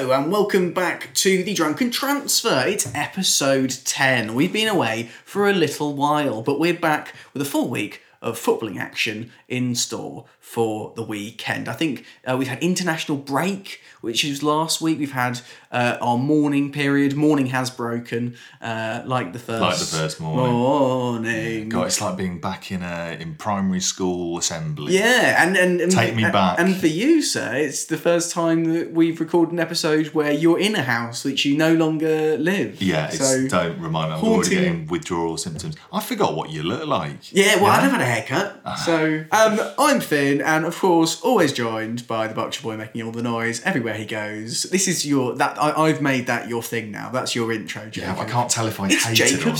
And welcome back to the Drunken Transfer. It's episode 10. We've been away for a little while, but we're back with a full week of footballing action in store for the weekend. I think uh, we've had international break, which was last week. We've had uh, our mourning period. Morning has broken, uh, like the first Like the first morning. morning. God, it's like being back in a in primary school assembly. Yeah, and, and, and Take me and- back. And for you, sir, it's the first time that we've recorded an episode where you're in a house which you no longer live. Yeah, it's, so don't remind me. I'm already getting withdrawal symptoms. I forgot what you look like. yeah, well, I'd have had a haircut. Ah. So um, I'm And of course, always joined by the Berkshire boy making all the noise everywhere he goes. This is your that I, I've made that your thing now. That's your intro, Jacob. Yeah, I can't tell if I It's hate it or Jacob not.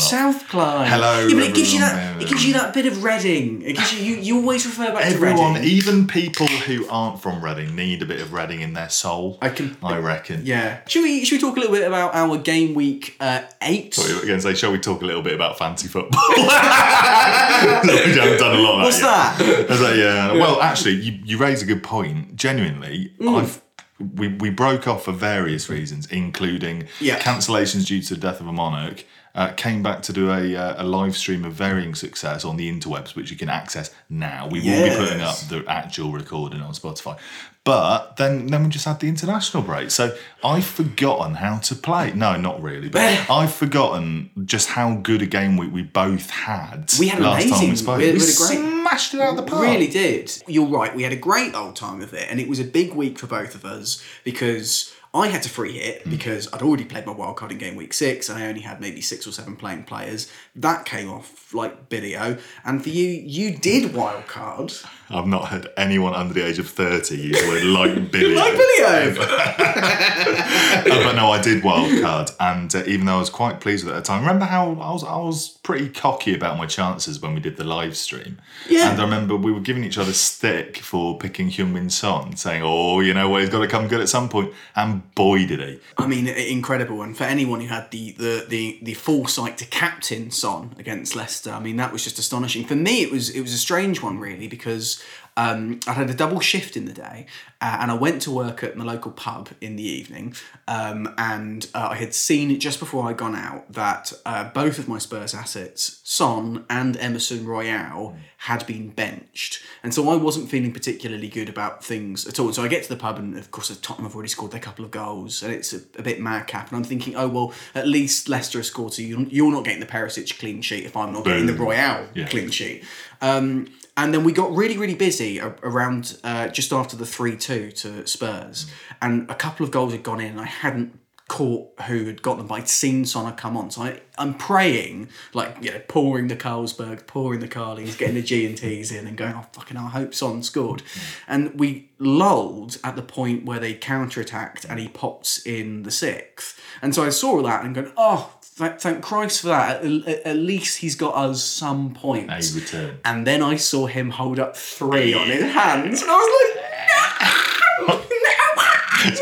Hello, Yeah, but it gives you that. It gives you that bit of Reading. It gives you. You, you always refer back Everyone, to Reading. even people who aren't from Reading, need a bit of Reading in their soul. I can- I reckon. Yeah. Should we should we talk a little bit about our game week uh, eight? Sorry, we're going to say, shall we talk a little bit about fancy football? we haven't done a lot of that What's yet. that? I was like, yeah. Well, actually, you, you raise a good point. Genuinely, Mm. I've we, we broke off for various reasons, including Yeah. cancellations due to the death of a monarch. Uh, came back to do a, uh, a live stream of varying success on the interwebs, which you can access now. We will be putting up the actual recording on Spotify. But then, then we just had the international break. So I've forgotten how to play. No, not really. But I've forgotten just how good a game week we both had. We had last time amazing- we spoke. we We we had a great- smashed it out of the park. Really did. You're right. We had a great old time of it, and it was a big week for both of us because I had to free hit Hmm. because I'd already played my wildcard in game week six, and I only had maybe six or seven playing players. That came off like Billio, and for you, you did wild wildcard I've not heard anyone under the age of 30 use the word like Billy. like Billio. Uh, but no, I did wildcard, and uh, even though I was quite pleased with it at the time, remember how I was I was pretty cocky about my chances when we did the live stream. Yeah. And I remember we were giving each other stick for picking Heung-Min Son, saying, "Oh, you know what, he's got to come good at some point," and boy did he. I mean, incredible. And for anyone who had the, the, the, the foresight to captain Son against Leicester, I mean, that was just astonishing. For me, it was it was a strange one really because um, I had a double shift in the day, uh, and I went to work at my local pub in the evening, um, and uh, I had seen just before I'd gone out that uh, both of my Spurs assets, Son and Emerson Royal, had been benched, and so I wasn't feeling particularly good about things at all. And so I get to the pub, and of course, Tottenham have already scored their couple of goals, and it's a, a bit madcap. And I'm thinking, oh well, at least Leicester has scored, so you're, not getting the Perisic clean sheet if I'm not getting the Royal Yeah. clean sheet. Um, and then we got really, really busy around uh, just after the 3 2 to Spurs. And a couple of goals had gone in, and I hadn't caught who had got them, but I'd seen come on. So I, I'm praying, like, you know, pouring the Carlsberg, pouring the Carlings, getting the G&Ts in and going, oh, fucking hell, I hope Son scored. And we lulled at the point where they counter-attacked and he pops in the sixth. And so I saw that and going, oh, th- thank Christ for that. At, least he's got us some points. And then I saw him hold up three on his hands, and I was like,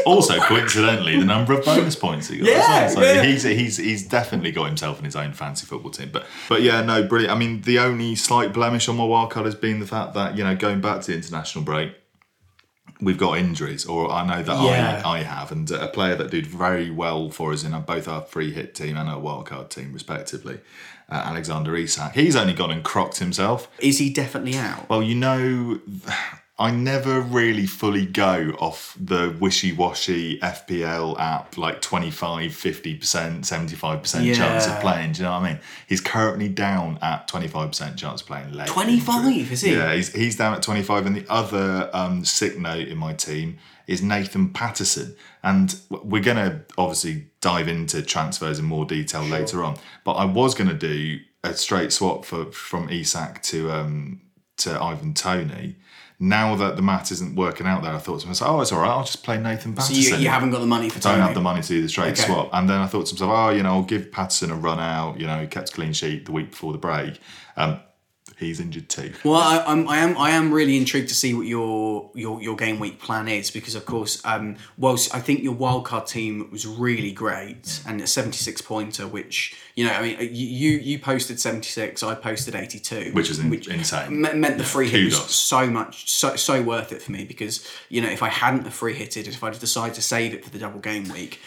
no. Also, coincidentally, the number of bonus points he got. Yeah, well. So yeah. he's he's he's definitely got himself in his own fancy football team. But but yeah, no, brilliant. I mean, the only slight blemish on my wildcard has been the fact that you know going back to the international break. We've got injuries, or I know that Yeah. I, I have, and a player that did very well for us in both our free hit team and our wildcard team, respectively, uh, Alexander Isak. He's only gone and crocked himself. Is he definitely out? Well, you know, I never really fully go off the wishy washy FPL app, like 25, 50%, 75% chance of playing. Do you know what I mean? He's currently down at 25% chance of playing. leg 25, is he? Yeah, he's, he's down at 25. And the other um, sick note in my team is Nathan Patterson. And we're going to obviously dive into transfers in more detail later on. But I was going to do a straight swap for from Isak to um, to Ivan Toney. Now that the math isn't working out there, I thought to myself, oh, it's all right. I'll just play Nathan So Patterson. you, you haven't got the money for Toney. I don't have the money to do the straight Okay. swap. And then I thought to myself, oh, you know, I'll give Patterson a run out. You know, he kept a clean sheet the week before the break. Um, He's injured too. Well, I, I'm, I am I am really intrigued to see what your your, your game week plan is because of course, um, whilst I think your wildcard team was really great and a 76 pointer, which you know, I mean, you you posted 76, I posted 82, Which is in, insane. me- meant the free hit was so much so so worth it for me because you know if I hadn't have free hitted, if I'd decided to save it for the double game week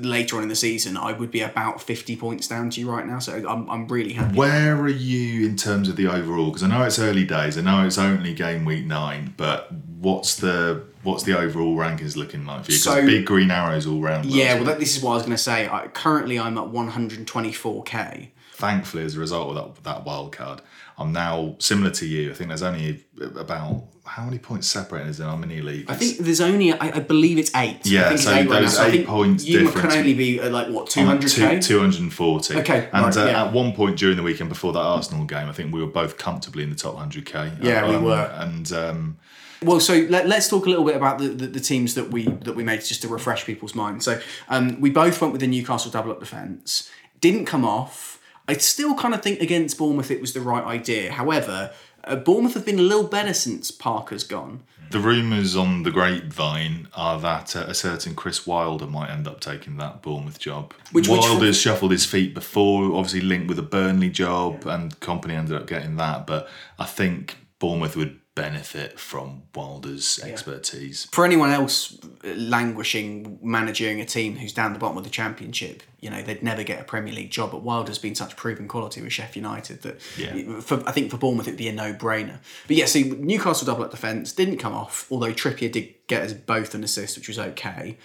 later on in the season, I would be about 50 points down to you right now. So I'm I'm really happy. Where are you in terms of the overall? Because I know it's early days. I know it's only game week nine, but what's the what's the overall rankings looking like for you? Because So- big green arrows all round. Yeah, well, that, this is what I was going to say. I, currently, I'm at 124k. thankfully, as a result of that, that wild card, I'm now similar to you. I think there's only about how many points separating us in our mini league? I think there's only, I, I believe it's eight. Yeah, I think it's so eight right those now. So eight points You difference- can only be like what I'm at 200k. two, 240. Okay, And right, uh, yeah. at one point during the weekend before that Arsenal game, I think we were both comfortably in the top 100k. Yeah, we Um, were. And um, Well, so let, let's talk a little bit about the, the, the teams that we that we made just to refresh people's minds. So um, we both went with the Newcastle double up defence. Didn't come off. I still kind of think against Bournemouth it was the right idea. However, uh, Bournemouth have been a little better since Parker's gone. the rumours on the grapevine are that uh, a certain Chris Wilder might end up taking that Bournemouth job. Which- which- Wilder's shuffled his feet before, obviously linked with a Burnley job, and Kompany ended up getting that. But I think Bournemouth would benefit from Wilder's expertise. for anyone else uh, languishing managing a team who's down the bottom of the championship, you know they'd never get a Premier League job. But Wilder's been such proven quality with Sheffield United that Yeah. for, I think for Bournemouth it'd be a no-brainer. But yeah, see Newcastle double up defence didn't come off, although Trippier did get us both an assist, which was okay.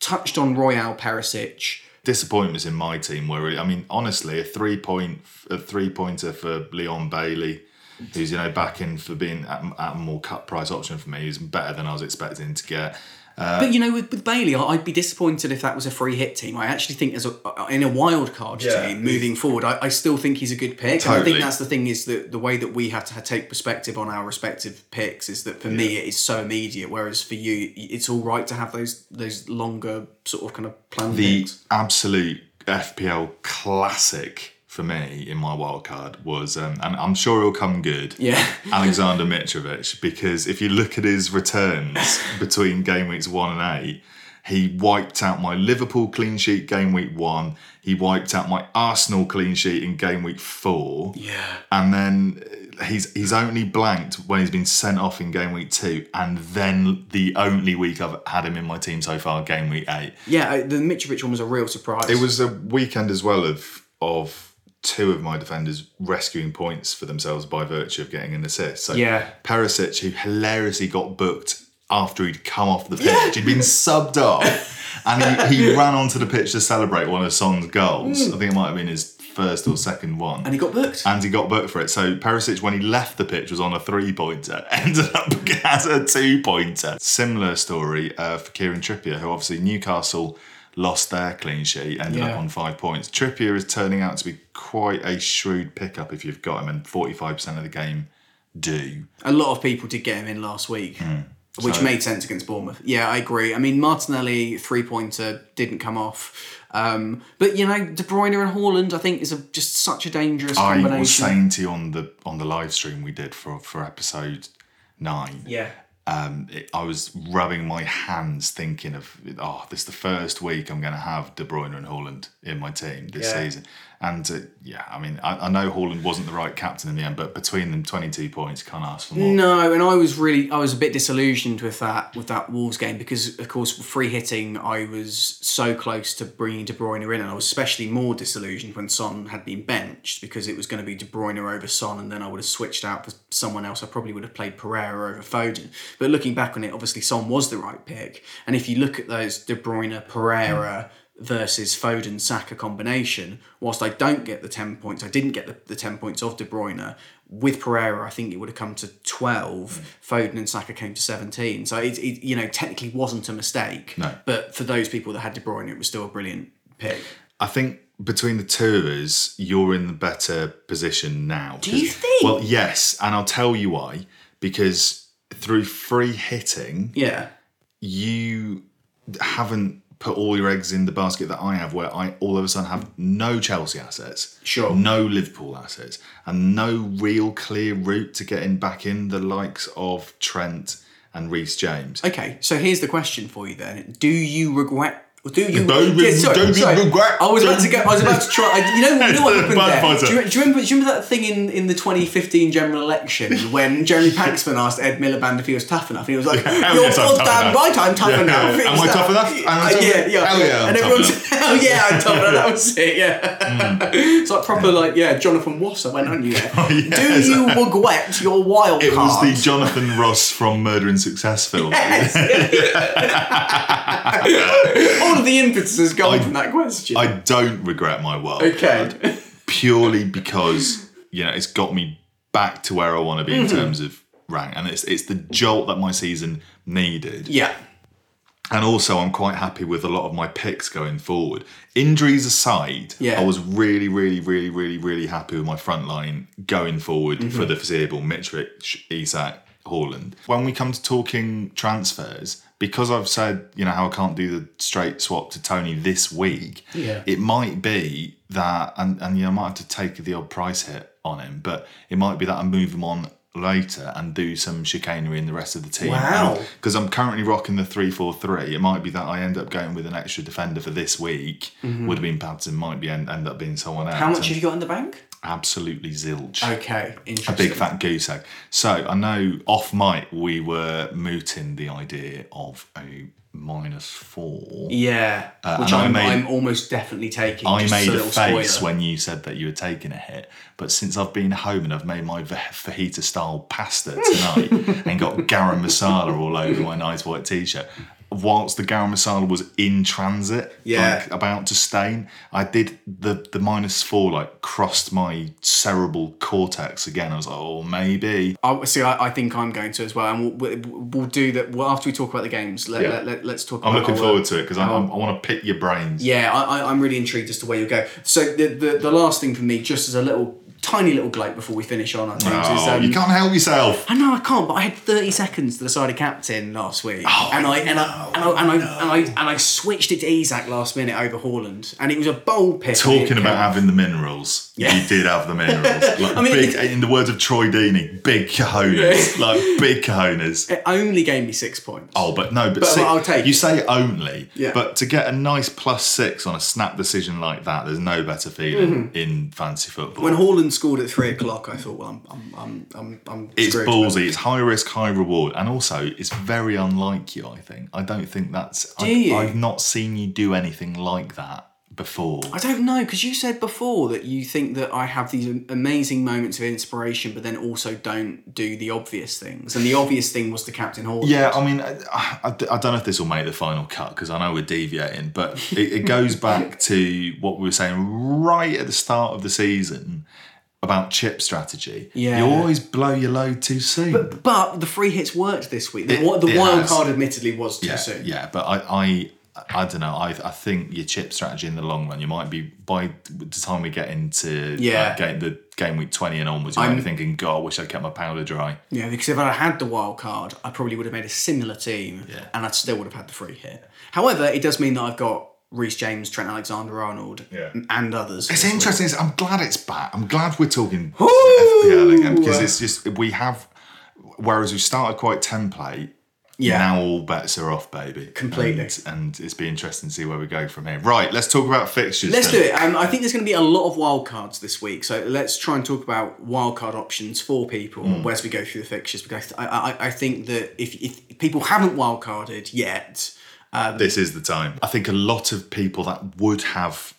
Touched on Royal Perisic. disappointments in my team were really, I mean, honestly, a three point a three pointer for Leon Bailey, who's you know back in for being at, at a more cut price option for me, who's better than I was expecting to get. Uh, but you know, with, with Bailey, I- I'd be disappointed if that was a free hit team. I actually think as a uh, in a wild card Yeah. team moving forward, I, I still think he's a good pick. And I think that's the thing is that the way that we have to take perspective on our respective picks is that for me it is so immediate, whereas for you it's all right to have those those longer sort of kind of plan. The picks. absolute FPL classic for me in my wild card was, um, and I'm sure it'll come good. Yeah. Alexander Mitrovic, because if you look at his returns between game weeks one and eight, he wiped out my Liverpool clean sheet game week one. He wiped out my Arsenal clean sheet in game week four. Yeah. And then he's he's only blanked when he's been sent off in game week two, and then the only week I've had him in my team so far, game week eight. Yeah, the Mitrovic one was a real surprise. It was a weekend as well of of two of my defenders rescuing points for themselves by virtue of getting an assist. So Yeah. Perisic, who hilariously got booked after he'd come off the pitch, he'd been subbed off, and he, he ran onto the pitch to celebrate one of Son's goals. I think it might have been his first or second one. And he got booked. and he got booked for it. So Perisic, when he left the pitch, was on a three pointer, ended up as a two pointer. Similar story uh, for Kieran Trippier, who obviously Newcastle lost their clean sheet, ended Yeah. up on five points. Trippier is turning out to be quite a shrewd pickup if you've got him, and 45% of the game do. A lot of people did get him in last week, which So- made sense against Bournemouth. Yeah, I agree. I mean, Martinelli three pointer didn't come off, um, but you know, De Bruyne and Haaland, I think, is a, just such a dangerous combination. I was saying to you on the on the live stream we did for for episode nine. yeah, um, it, I was rubbing my hands thinking of, oh, this is the first week I'm going to have De Bruyne and Haaland in my team this Yeah. season. And uh, yeah, I mean, I, I know Haaland wasn't the right captain in the end, but between them, 22 points, can't ask for more. No, and I was really I was a bit disillusioned with that with that Wolves game because of course free hitting I was so close to bringing De Bruyne in and I was especially more disillusioned when Son had been benched because it was going to be De Bruyne over Son and then I would have switched out for someone else. I probably would have played Pereira over Foden. But looking back on it, obviously Son was the right pick. And if you look at those De Bruyne Pereira versus Foden Saka combination, whilst I don't get the 10 points, I didn't get the, the 10 points of De Bruyne. With Pereira, I think it would have come to 12. Mm. Foden and Saka came to 17. So it, it, you know, technically wasn't a mistake. No. But for those people that had De Bruyne, it was still a brilliant pick. I think between the two of us, you're in the better position now. Do you think? Well, yes, and I'll tell you why. Because through free hitting, Yeah. you haven't put all your eggs in the basket that I have, where I all of a sudden have no Chelsea assets, Sure. no Liverpool assets, and no real clear route to getting back in the likes of Trent and Reece James. Okay, so here's the question for you then: Do you regret? Do you? Don't Yeah, sorry, don't sorry. regret. I was about to go. I was about to try. I- You know, you know what happened there? Do you, do you remember? Do you remember that thing in, in the 2015 general election when Jeremy Paxman asked Ed Miliband if he was tough enough, and he was like, Hell "You're yes, goddamn right, I'm tough Yeah, enough." yeah. Am I tough enough? Uh, yeah, yeah, Hell yeah, And everyone's. "Hell yeah, I'm tough enough." That was it. Yeah, it's like proper like yeah, Jonathan Wasser went on you there. Oh, yeah, Do you regret your wild It was the Jonathan Ross from Murder and Success film. All the impetus has gone I- from that question. I don't regret my wild okay. card purely because you know it's got me back to where I want to be in Mm-hmm. terms of rank, and it's it's the jolt that my season needed. yeah. And also, I'm quite happy with a lot of my picks going forward. Injuries aside, Yeah. I was really, really, really, really, really happy with my front line going forward Mm-hmm. for the foreseeable. Mitrovic, Isak, Haaland. When we come to talking transfers, because I've said, you know, how I can't do the straight swap to Toney this week, Yeah. it might be that, and, and you know, I might have to take the odd price hit on him, but it might be that I move him on later and do some chicanery in the rest of the team. Wow. Because I'm currently rocking the 3 4 3. It might be that I end up going with an extra defender for this week. Would have been Patterson, might be end, end up being someone else. Mm-hmm. How much and have you got in the bank? Absolutely zilch. Okay, interesting. A big fat goose egg. So I know off mic we were mooting the idea of a minus four. Yeah, uh, which I I'm, made- I'm almost definitely taking. I made a little face spoiler. when you said that you were taking a hit, but since I've been home and I've made my fajita style pasta tonight and got garam masala all over my nice white t-shirt, whilst the garam masala was in transit, Yeah. like about to stain, I did the the minus four like crossed my cerebral cortex again. I was like, oh maybe. I see. I, I think I'm going to as well, and we'll, we'll, we'll do that. Well, after we talk about the games, let, Yeah. let, let, let's talk. I'm looking our- forward to it because I, I want to pick your brains. Yeah, I, I, I'm really intrigued as to where you go. So the, the the last thing for me, just as a little tiny little gloat before we finish on our teams, is Oh, um, you can't help yourself. I know I can't, but I had 30 seconds to decide a captain last week, Oh, and, I, and, I, and I and I and I and I switched it to Isak last minute over Haaland, and it was a bold pick. Talking about having the minerals, Yeah. you did have the minerals. Like I mean, big, in the words of Troy Deeney, big cojones, like big cojones. it only gave me six points. Oh, but no, but, But si- I'll take you it. say only, Yeah. but to get a nice plus six on a snap decision like that, there's no better feeling in fantasy football. Mm-hmm. When Haaland scored at three o'clock, I thought, well, I'm I'm I'm I'm, I'm it's ballsy, it's high risk, high reward, and also it's very unlike you. I think I don't think that's. Do you? I've not seen you do anything like that before. I don't know because you said before that you think that I have these amazing moments of inspiration, but then also don't do the obvious things. And the obvious thing was the Captain Haaland. Yeah, I mean, I, I, I don't know if this will make the final cut because I know we're deviating, but it, it goes back to what we were saying right at the start of the season about chip strategy. Yeah. You always blow your load too soon. But the free hits worked this week. The, It- the wild has. card, admittedly, was too yeah, soon. yeah, but I, I, I don't know. I, I think your chip strategy in the long run, you might be by the time we get into Yeah. uh, game, the game week twenty and onwards, you might I'm- be thinking, God, I wish I'd kept my powder dry. Yeah, because if I had the wild card, I probably would have made a similar team, Yeah. and I still would have had the free hit. However, it does mean that I've got Reece James, Trent Alexander-Arnold, Yeah. and others. It's week. interesting. I'm glad it's back. I'm glad we're talking Woo! FPL again because it's just we have. Whereas we started quite template, Yeah. Now all bets are off, baby. Completely. And, and it's be interesting to see where we go from here. Right, let's talk about fixtures. Let's then. do it. Um, I think there's going to be a lot of wild cards this week, so let's try and talk about wild card options for people Hmm. as we go through the fixtures. Because I, I, I think that if, if people haven't wild carded yet, This is the time. I think a lot of people that would have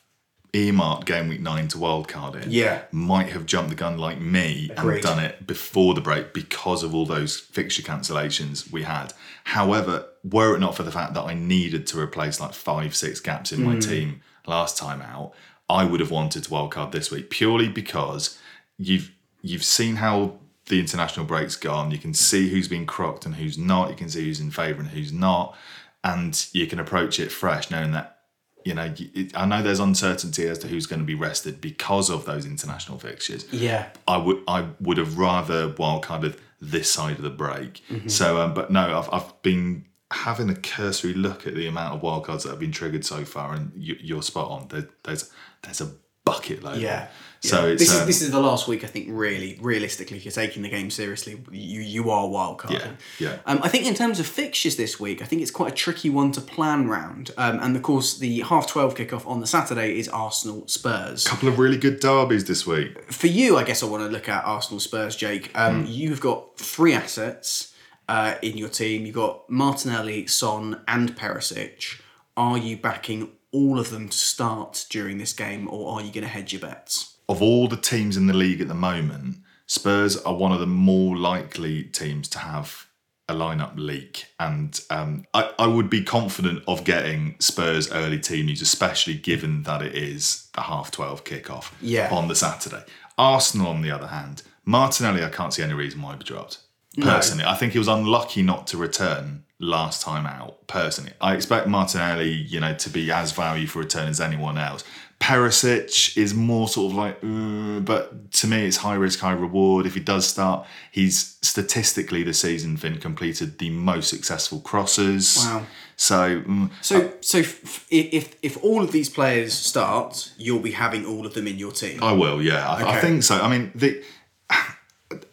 earmarked game week nine to wildcard in Yeah. might have jumped the gun like me Agreed. and done it before the break because of all those fixture cancellations we had. However, were it not for the fact that I needed to replace like five, six gaps in my Hmm. team last time out, I would have wanted to wildcard this week purely because you've you've seen how the international break's gone. You can see who's been crocked and who's not. You can see who's in favour and who's not, and you can approach it fresh, knowing that you know. I know there's uncertainty as to who's going to be rested because of those international fixtures. yeah, I would I would have rather wildcarded this side of the break. Mm-hmm. So, um, but no, I've I've been having a cursory look at the amount of wildcards that have been triggered so far, and you, you're spot on. There, there's there's a bucket load. Yeah. Yeah. it's this um, is this is the last week. I think really, realistically, if you're taking the game seriously, you you are wild card. Yeah, yeah. Um, I think in terms of fixtures this week, I think it's quite a tricky one to plan round. Um, and of course, the half twelve kickoff on the Saturday is Arsenal Spurs. a couple of really good derbies this week. For you, I guess I want to look at Arsenal Spurs, Jake. Um, Hmm. You've got three assets uh, in your team. You've got Martinelli, Son, and Perisic. Are you backing all of them to start during this game, or are you going to hedge your bets? Of all the teams in the league at the moment, Spurs are one of the more likely teams to have a lineup leak, and um, I, I would be confident of getting Spurs early team news, especially given that it is the half twelve kickoff Yeah. on the Saturday. Arsenal, on the other hand, Martinelli, I can't see any reason why he'd be dropped. Personally, I think he was unlucky not to return last time out. Personally, I expect Martinelli, you know, to be as value for return as anyone else. Perisic is more sort of like, uh, but to me, it's high risk, high reward. If he does start, he's statistically this season been completed the most successful crosses. Wow. So, mm, So, so f- if if all of these players start, you'll be having all of them in your team. I will, yeah. I, I think so. I mean, the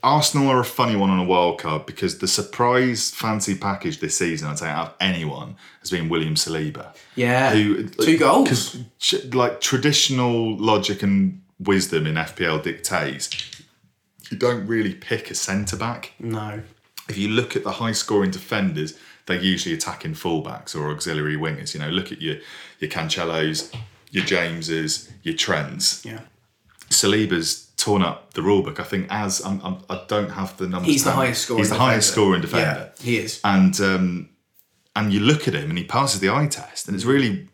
Arsenal are a funny one on a wild card because the surprise fancy package this season, I'd say, out of anyone, has been William Saliba. Yeah, Who two goals. like traditional logic and wisdom in FPL dictates, you don't really pick a centre back. No. If you look at the high scoring defenders, they're usually attacking fullbacks or auxiliary wingers. You know, look at your your Cancelos, your Jameses, your Trends. Yeah. Saliba's torn up the rulebook. I think as I'm, I'm, I don't have the numbers. He's the highest scoring. He's the highest defender. scoring defender, Yeah, he is. and um, and you look at him and he passes the eye test, and it's really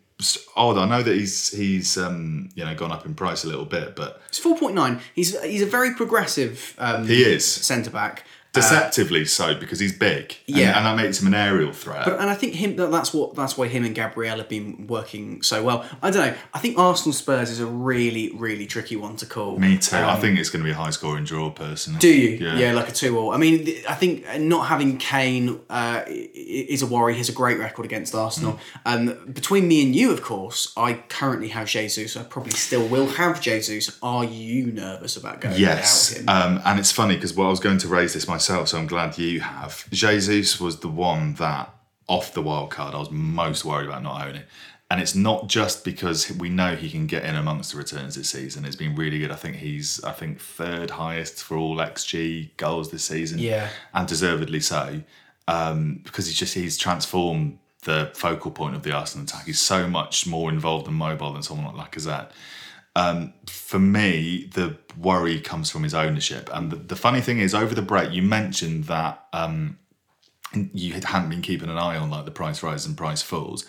odd. I know that he's he's um, you know gone up in price a little bit, but It's four point nine. He's he's a very progressive. Um, he is centre back. Deceptively so because he's big, and, Yeah. and that makes him an aerial threat. But And I think him that's what that's why him and Gabriel have been working so well. I don't know. I think Arsenal Spurs is a really really tricky one to call. Me too. I think it's going to be a high scoring draw, personally. Um, Do you? Yeah. Yeah, like a two all. I mean, I think not having Kane uh, is a worry. He has a great record against Arsenal. Um, between me and you, of course, I currently have Jesus. I probably still will have Jesus. Are you nervous about going Yes, without him? um, and it's funny because well, I was going to raise this myself, so I'm glad you have. Jesus was the one that off the wild card I was most worried about not owning, and it's not just because we know he can get in amongst the returns this season. It's been really good. I think he's I think third highest for all XG goals this season. Yeah. and deservedly so, um, because he's just he's transformed the focal point of the Arsenal attack. He's so much more involved and mobile than someone like Lacazette for me, the worry comes from his ownership. And the, the funny thing is, over the break, you mentioned that um, you had- hadn't been keeping an eye on like the price rises and price falls.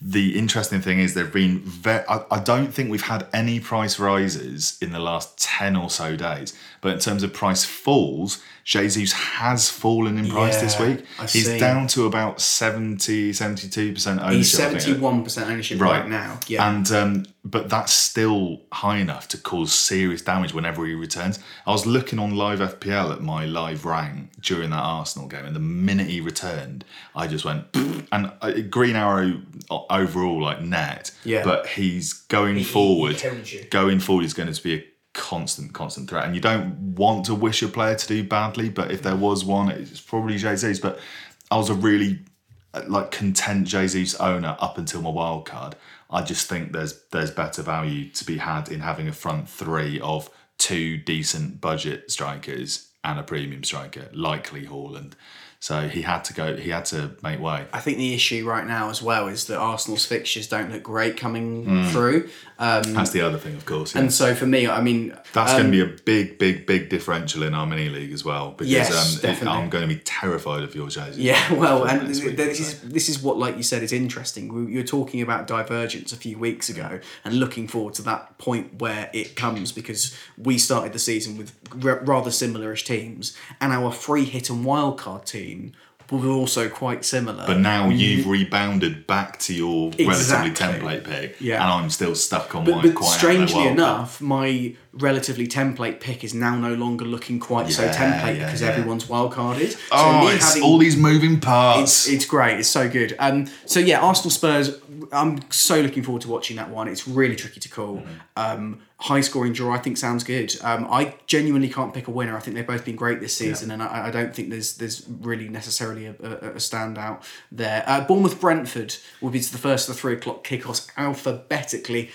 The interesting thing is, there've been ve- I, I don't think we've had any price rises in the last 10 or so days. But in terms of price falls, Jesus has fallen in price this week. I He's down to about 70, 72% ownership. He's seventy one percent ownership right, now. Yeah. And um, but that's still high enough to cause serious damage whenever he returns. I was looking on live FPL at my live rank during that Arsenal game, and the minute he returned, I just went and uh, Green Arrow overall like net. Yeah. But he's going he forward. you. going forward is going to be a constant, constant threat. And you don't want to wish a player to do badly, but if there was one, it's probably Jesus. But I was a really like content Jesus owner up until my wild card. I just think there's there's better value to be had in having a front three of two decent budget strikers and a premium striker, likely Haaland. So he had to go. He had to make way. I think the issue right now as well is that Arsenal's fixtures don't look great coming mm. through. Um, That's the other thing, of course. yeah. and so for me, I mean, That's um, going to be a big, big, big differential in our mini league as well. Because Yes, um, it- I'm going to be terrified of your Jesus. Yeah, well, and week, this so. is this is what, like you said, is interesting. We, you were talking about divergence a few weeks ago, and looking forward to that point where it comes because we started the season with r- rather similarish teams, and our free hit and wildcard team were also quite similar. But now you've rebounded back to your Exactly. relatively template pick, Yeah. and I'm still stuck on But, my but strangely enough, my relatively template pick is now no longer looking quite so template yeah, because yeah. everyone's wildcarded. So Oh, it's having- all these moving parts. it's, it's great. It's so good. Um, so yeah, Arsenal Spurs. I'm so looking forward to watching that one. It's really tricky to call. Um, high scoring draw. I think sounds good. Um, I genuinely can't pick a winner. I think they've both been great this season, and I, I don't think there's there's really necessarily a, a, a standout there. Uh, Bournemouth Brentford will be the first of the three o'clock kickoffs alphabetically.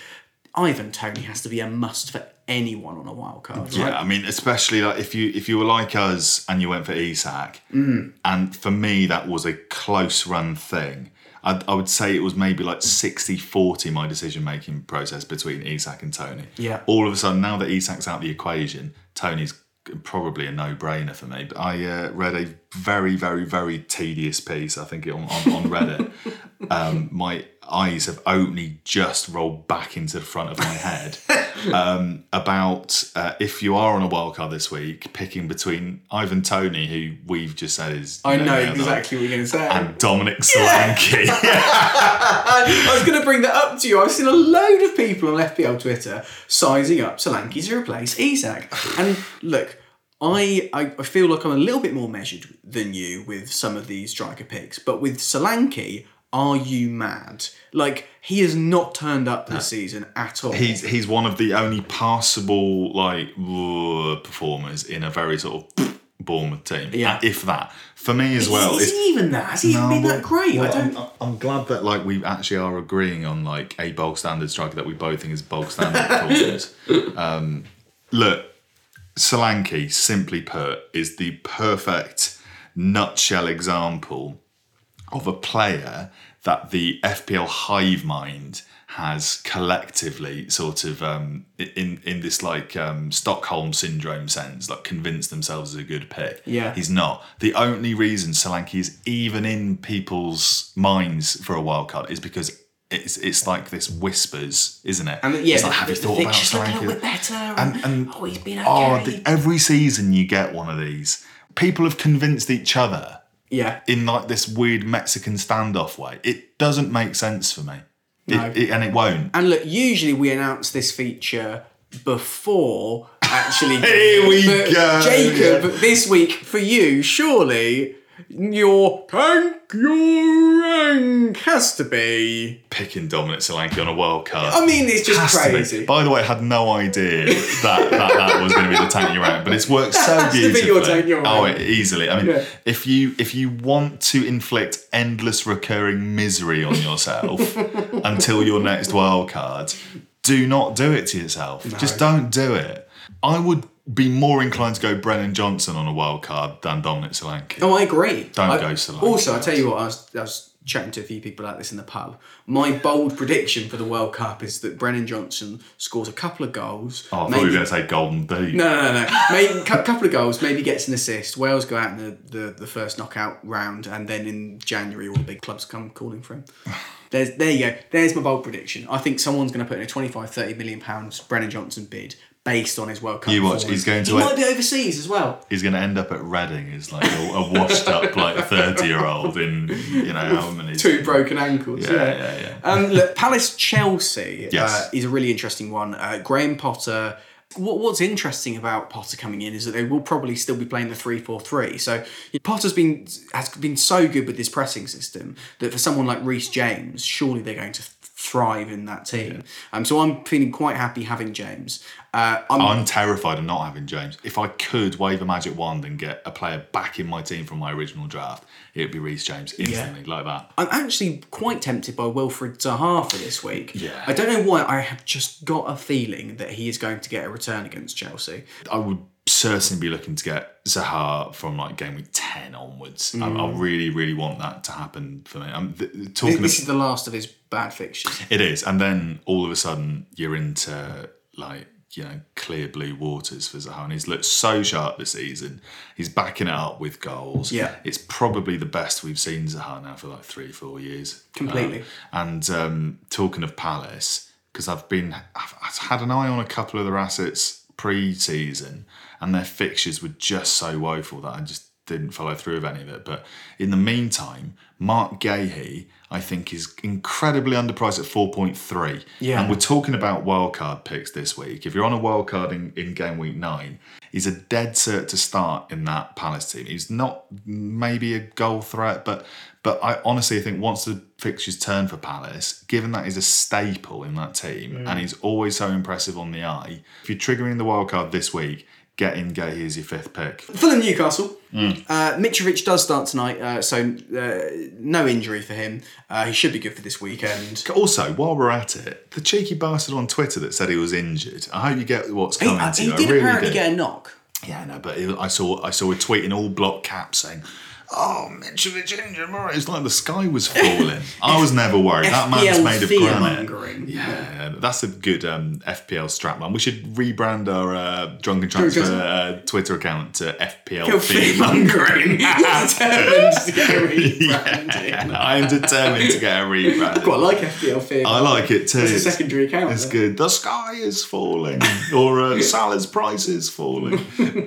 Ivan Toney has to be a must for anyone on a wild card. Yeah, Right? I mean, especially like if you if you were like us and you went for Isak, Mm. and for me that was a close run thing. I, I would say it was maybe like 60-40 my decision making process between Isak and Toney. Yeah. All of a sudden, now that Isak's out the equation, Toney's probably a no brainer for me. But I uh, read a very very very tedious piece. I think on on, on Reddit. um, my eyes have only just rolled back into the front of my head um, about uh, if you are on a wild card this week, picking between Ivan Toney, who we've just said is I know exactly what you're going to say. and Dominic Solanke. I was going to bring that up to you. I've seen a load of people on FPL Twitter sizing up Solanke to replace Isak. And look, I I feel like I'm a little bit more measured than you with some of these striker picks, but with Solanke, are you mad? Like he has not turned up this season at all. he's he's one of the only passable like performers in a very sort of Bournemouth team. Yeah. if that for me as well. is, he even that? Has he even been that great? well, I don't. I'm, I'm glad that like we actually are agreeing on like a bog standard striker that we both think is bog standard. Um, look, Solanke, simply put, is the perfect nutshell example of a player that the FPL hive mind has collectively sort of um, in in this like um, Stockholm syndrome sense, like convinced themselves is a good pick. Yeah. he's not. The only reason Solanke is even in people's minds for a wild card is because. It's, it's like this whispers, isn't it? And yeah, it's like, have you thought about Solanke? little bit better. And- And, and- oh, he's been okay. Oh, the, every season you get one of these. People have convinced each other yeah, in like this weird Mexican standoff way. It doesn't make sense for me. No. it- and it won't. And look, usually we announce this feature before actually. Here we but go. Jacob. This week for you, surely your tank your rank has to be. Picking Dominic Solanke on a wild card. I mean, it's just Has to be. crazy. By the way, I had no idea that that, that was going to be the tank you're at, but it's worked so has to be beautifully. your tank you're oh, at. easily. I mean, Yeah. if you if you want to inflict endless recurring misery on yourself until your next wild card, do not do it to yourself. Just don't do it. I would be more inclined to go Brennan Johnson on a wild card than Dominic Solanke. Oh, I agree. Don't I- go Solanke. Also, I tell you what, I was, I was chatting to a few people like this in the pub. My bold prediction for the World Cup is that Brennan Johnson scores a couple of goals. Oh, I thought you were going to say Golden Boot. No, no, no, no. Maybe a couple of goals, maybe gets an assist. Wales go out in the, the, the first knockout round, and then in January, all the big clubs come calling for him. There's, there you go. There's my bold prediction. I think someone's going to put in a 25, 30 million pounds Brennan Johnson bid based on his World Cup. You watch, he's going to He end- might be overseas as well. He's going to end up at Reading as like a, a washed up like thirty year old in you know how many Two broken ankles. Yeah, Yeah, yeah, yeah. Um, look, Palace Chelsea Yes. uh, is a really interesting one. Uh, Graham Potter. What, what's interesting about Potter coming in is that they will probably still be playing the three four three. So Potter's been has been so good with this pressing system that for someone like Reece James, surely they're going to thrive in that team. Um, so I'm feeling quite happy having James. Uh, I'm, I'm terrified of not having James. If I could wave a magic wand and get a player back in my team from my original draft, it would be Reece James instantly, like that. I'm actually quite tempted by Wilfred Zaha for this week. Yeah. I don't know why. I have just got a feeling that he is going to get a return against Chelsea. I would certainly be looking to get Zaha from like game week 10 onwards. I, I really, really want that to happen for me. I'm th- This, talking this of, is the last of his bad fixtures. It is. And then all of a sudden you're into like, you know, clear blue waters for Zaha. And he's looked so sharp this season. He's backing it up with goals. Yeah. It's probably the best we've seen Zaha now for like three, four years. Completely. Um, and um, talking of Palace, because I've been, I've, I've had an eye on a couple of their assets pre season and their fixtures were just so woeful that I just didn't follow through with any of it. But in the meantime, Marc Guehi, I think, is incredibly underpriced at 4.3. Yeah. And we're talking about wildcard picks this week. If you're on a wildcard in, in game week nine, he's a dead cert to start in that Palace team. He's not maybe a goal threat, but but I honestly think once the fixtures turn for Palace, given that he's a staple in that team and he's always so impressive on the eye, if you're triggering the wildcard this week, get in Guehi as your fifth pick. Fulham Newcastle. Mm. Uh, Mitrovic does start tonight, uh, so uh, no injury for him. Uh, he should be good for this weekend. Also, while we're at it, the cheeky bastard on Twitter that said he was injured. I hope you get what's He, coming uh, to he you. did I really apparently do. get a knock. Yeah, no, but it, I saw I saw a tweet in all block caps saying, "Oh, Mitrovic injured." Murray." It's like the sky was falling. I was never worried. That man's made of granite. fear-mongering. Yeah, that's a good um, FPL strapline. We should rebrand our uh, drunken transfer uh, Twitter account to FPL Fear Fear. mongering. determined to get a. Yeah, I am determined to get a rebrand. Quite like FPL fear. I like it too. It's a secondary account. It's there. good. The sky is falling, or uh, Salah's price is falling.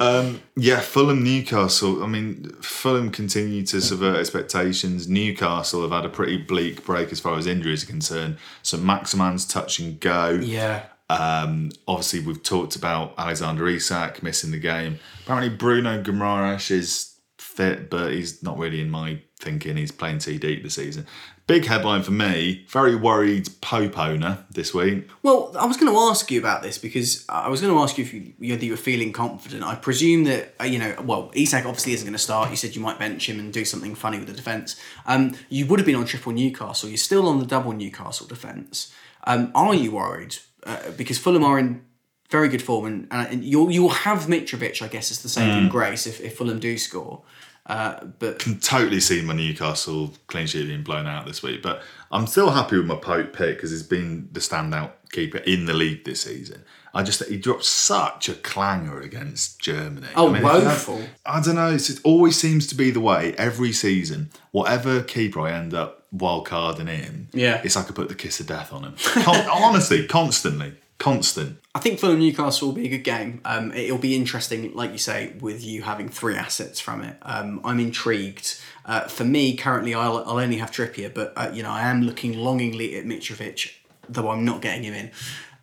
Um, yeah, Fulham, Newcastle. I mean, Fulham continue to subvert expectations. Newcastle have had a pretty bleak break as far as injuries are concerned. So Maximin's touch and go. Yeah. Um, obviously, we've talked about Alexander Isak missing the game. Apparently, Bruno Guimaraes is fit, but he's not really in my thinking. He's playing too deep this season. Big headline for me. Very worried Pope owner this week. Well, I was going to ask you about this because I was going to ask you if you, whether you were feeling confident. I presume that uh, you know. Well, Isak obviously isn't going to start. You said you might bench him and do something funny with the defence. Um, you would have been on triple Newcastle. You're still on the double Newcastle defence. Um, are you worried? Uh, because Fulham are in very good form, and, and you'll you'll have Mitrovic, I guess, as the saving grace if, if Fulham do score. Uh, but Can totally see my Newcastle clean sheet being blown out this week, but I'm still happy with my Pope pick because he's been the standout keeper in the league this season. I just he dropped such a clanger against Germany. Oh, I mean, if you have- woeful. I don't know. It always seems to be the way every season. Whatever keeper I end up wild carding in, Yeah. it's like I put the kiss of death on him. Con- honestly, constantly, constant. I think Fulham Newcastle will be a good game. Um, it'll be interesting, like you say, with you having three assets from it. Um, I'm intrigued. Uh, for me, currently, I'll, I'll only have Trippier, but uh, you know, I am looking longingly at Mitrovic, though I'm not getting him in.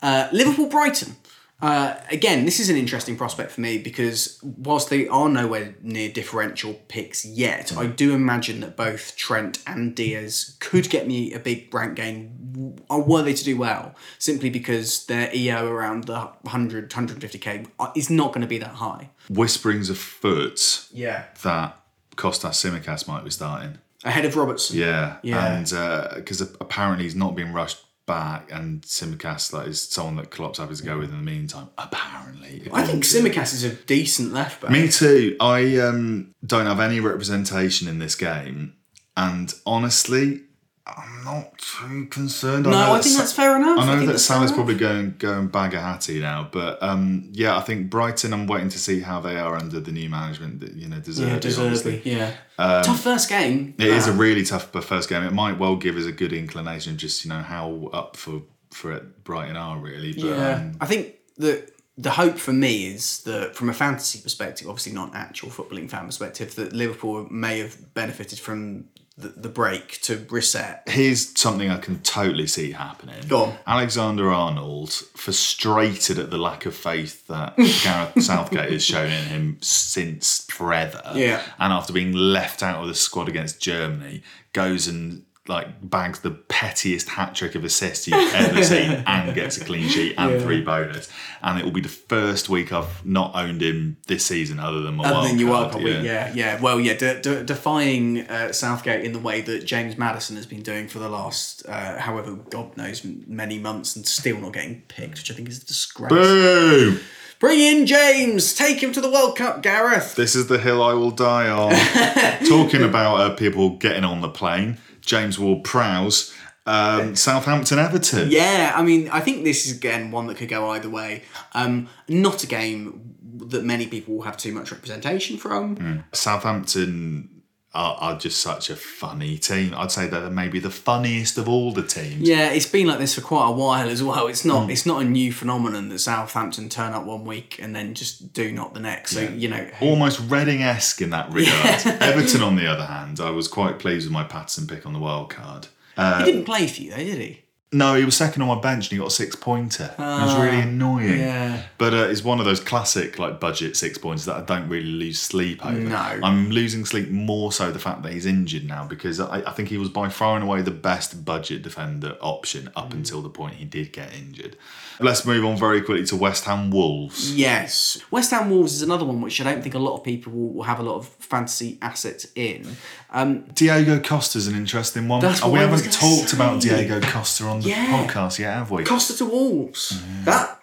Uh, Liverpool Brighton. Uh, again, this is an interesting prospect for me because whilst they are nowhere near differential picks yet, I do imagine that both Trent and Diaz could get me a big rank gain uh, were they to do well, simply because their EO around the 100, 150k is not going to be that high. Whisperings of afoot Yeah. that Kostas Tsimikas might be starting. Ahead of Robertson. Yeah, Yeah. and because apparently he's not being rushed back, and Tsimikas like, is someone that Klopp's happy to go with in the meantime. Apparently, I think Tsimikas is a decent left back. Me too. I um, don't have any representation in this game, and honestly, I'm not too concerned. no, know I think that's fair enough. I know think that Salah's fair probably going going bag a hattie now, but um, yeah, I think Brighton. I'm waiting to see how they are under the new management. That you know, deserve Yeah, deservedly. Yeah. Tough first game. It is a Um, really tough first game. It might well give us a good inclination just you know how up for for it Brighton are really. But, Yeah, um, I think that the hope for me is that from a fantasy perspective, obviously not an actual footballing fan perspective, that Liverpool may have benefited from the, the break to reset. here's something I can totally see happening. Go on. Alexander Arnold, frustrated at the lack of faith that Gareth Southgate has shown in him since forever, Yeah. and after being left out of the squad against Germany, goes and like bags the pettiest hat trick of assists you've ever seen and gets a clean sheet and Yeah. three bonus. And it will be the first week I've not owned him this season other than my Other wild than your wild card week, yeah, yeah. Well, yeah, de- de- defying uh, Southgate in the way that James Maddison has been doing for the last, uh, however, God knows, many months and still not getting picked, which I think is a disgrace. Boom! Bring in James! Take him to the World Cup, Gareth! This is the hill I will die on. Talking about uh, people getting on the plane, James Ward Prowse, um, Southampton Everton. Yeah, I mean, I think this is again one that could go either way. Um, not a game that many people will have too much representation from. Southampton are, are just such a funny team. I'd say that they're maybe the funniest of all the teams. Yeah, it's been like this for quite a while as well. It's not hmm. it's not a new phenomenon that Southampton turn up one week and then just do not the next. So you know, Almost Reading esque in that regard. Everton, on the other hand, I was quite pleased with my Patterson pick on the wild card. he uh, didn't play for you though, did he? No, he was second on my bench and he got a six pointer. it was really annoying. Ah, yeah. But uh, it's one of those classic like budget six points that I don't really lose sleep over. No. I'm losing sleep more so the fact that he's injured now because I, I think he was by far and away the best budget defender option up Mm. until the point he did get injured. Let's move on very quickly to West Ham Wolves. Yes. West Ham Wolves is another one which I don't think a lot of people will, have a lot of fantasy assets in. Um, Diego is an interesting one. That's Oh, we what I was haven't talked about. Diego Costa on the Yeah. podcast yet, have we? Costa to Wolves. That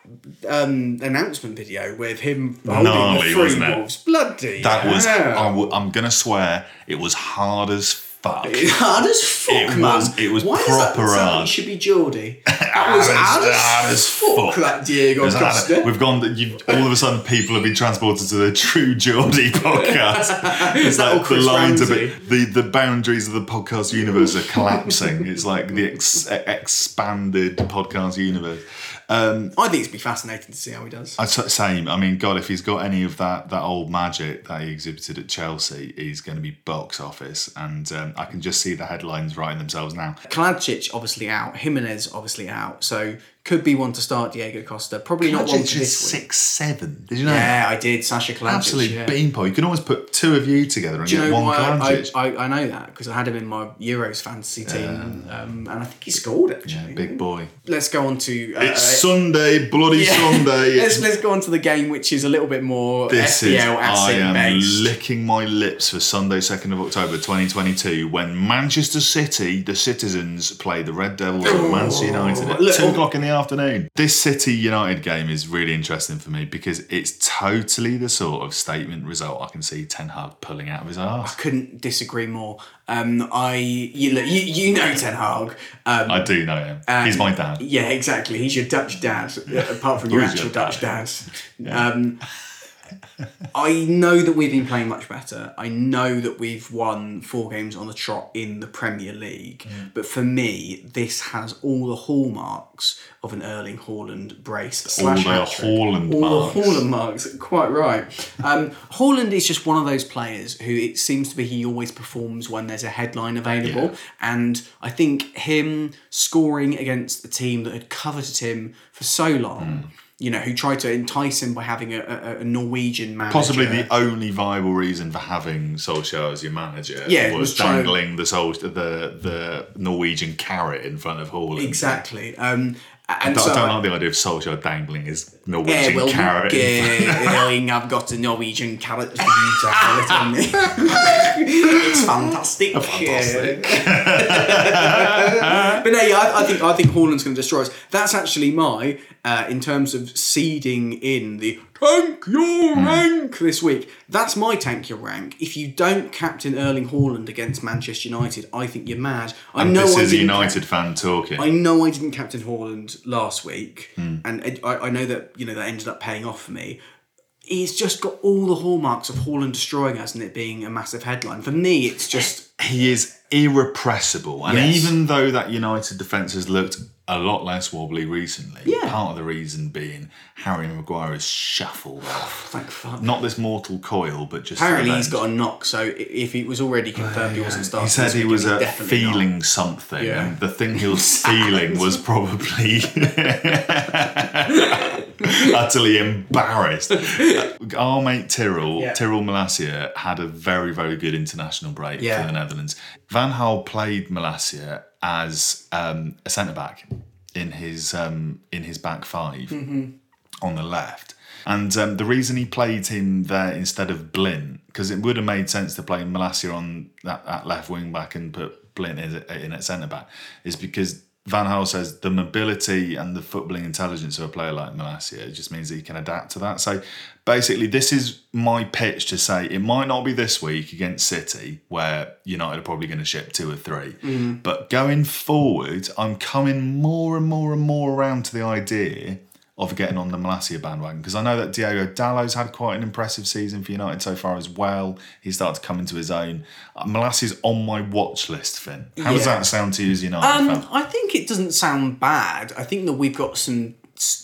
um, announcement video with him Gnarly, holding the three wasn't it? Wolves. Bloody That was. I w- I'm going to swear, it was hard as fuck. hard as fuck, It man. was- it was Why does proper that hard. it should be Geordie. That was Hard as- hard as, fuck, fuck. That Diego It's Costa. We've gone. You've, all of a sudden, people have been transported to the True Geordie podcast. It's that like the lines of it, the the boundaries of the podcast universe are collapsing. it's like the ex, expanded podcast universe. Um, I think it'd be fascinating to see how he does. Same. I mean, God, if he's got any of that that old magic that he exhibited at Chelsea, he's going to be box office, and um, I can just see the headlines writing themselves now. Kalajdzic obviously out. Jimenez obviously out. So could be one to start Diego Costa. Probably not one Kalajdzic for is this week. six seven. Did you know? Yeah, I did. Sasha Kalajdzic. Absolute yeah. beanpole. You can always put two of you together and Do you get know one why I, I, I know that? Because I had him in my Euros fantasy team, um, and I think he scored actually. Big boy. Let's go on to. Uh, It's Sunday, bloody yeah. Sunday. let's let's go on to the game, which is a little bit more This FPL is I am based. licking my lips for Sunday, second of October, twenty twenty two, when Manchester City, the citizens, play the Red Devils of Manchester United at Look, two o'clock in the afternoon. This City United game is really interesting for me because it's totally the sort of statement result I can see Ten Hag pulling out of his arse. I couldn't disagree more. Um, I you look, you, you know Ten Hag. Um, I do know him. He's my dad. Yeah, exactly. He's your Dutch dad, apart from your Who's actual your Dutch dad. Um, I know that we've been playing much better. I know that we've won four games on the trot in the Premier League. But for me, this has all the hallmarks of an Erling Haaland brace. slash the. Haaland All marks. the Haaland marks. Quite right. Um, Haaland is just one of those players who it seems to be he always performs when there's a headline available. Yeah. And I think him scoring against the team that had coveted him for so long, Hmm. You know, who tried to entice him by having a, a, a Norwegian manager. Possibly the only viable reason for having Solskjaer as your manager Yeah, was, was dangling the Sol- the the Norwegian carrot in front of Haaland. Exactly. Um, and I so don't like the idea of Solskjaer dangling his yeah, Norwegian well, carrot. look, front- uh, Erling, I've got a Norwegian carrot for you to have it on me. it's fantastic. Fantastic. but no, yeah, I, I think I think Haaland's going to destroy us. That's actually my uh, in terms of seeding in the tank your Hmm. rank this week. That's my tank your rank. If you don't captain Erling Haaland against Manchester United, I think you're mad. I know this I is a United fan talking. I know I didn't captain Haaland last week, Hmm. and I, I know that you know that ended up paying off for me. He's just got all the hallmarks of Haaland destroying us and it being a massive headline. For me, it's just he is irrepressible, and Yes. even though that United defence has looked a lot less wobbly recently, Yeah. part of the reason being Harry Maguire has shuffled off. thank fuck. Not this mortal coil, but just Apparently, he's got a knock. So if it was already confirmed he wasn't starting, He said he was uh, definitely not. feeling something, Yeah. and the thing he was feeling was probably utterly embarrassed. Our mate Tyrell, Yeah. Tyrell Malacia, had a very, very good international break Yeah. for the Netherlands. Van Gaal played Malacia as um, a centre back in his um, in his back 5 Mm-hmm. on the left. And um, the reason he played him there instead of Blind, because it would have made sense to play Malacia on that, that left wing back and put Blind in, in at centre back, is because Van Gaal says the mobility and the footballing intelligence of a player like Malacia just means that he can adapt to that. So basically, this is my pitch to say it might not be this week against City, where United are probably going to ship two or 3 mm-hmm. But going forward, I'm coming more and more and more around to the idea of getting on the Malacia bandwagon because I know that Diogo Dalot's had quite an impressive season for United so far as well. He's started to come into his own. Uh, Malacia's on my watch list, Finn. How does that sound to you as United Um, fan? I think it doesn't sound bad. I think that we've got some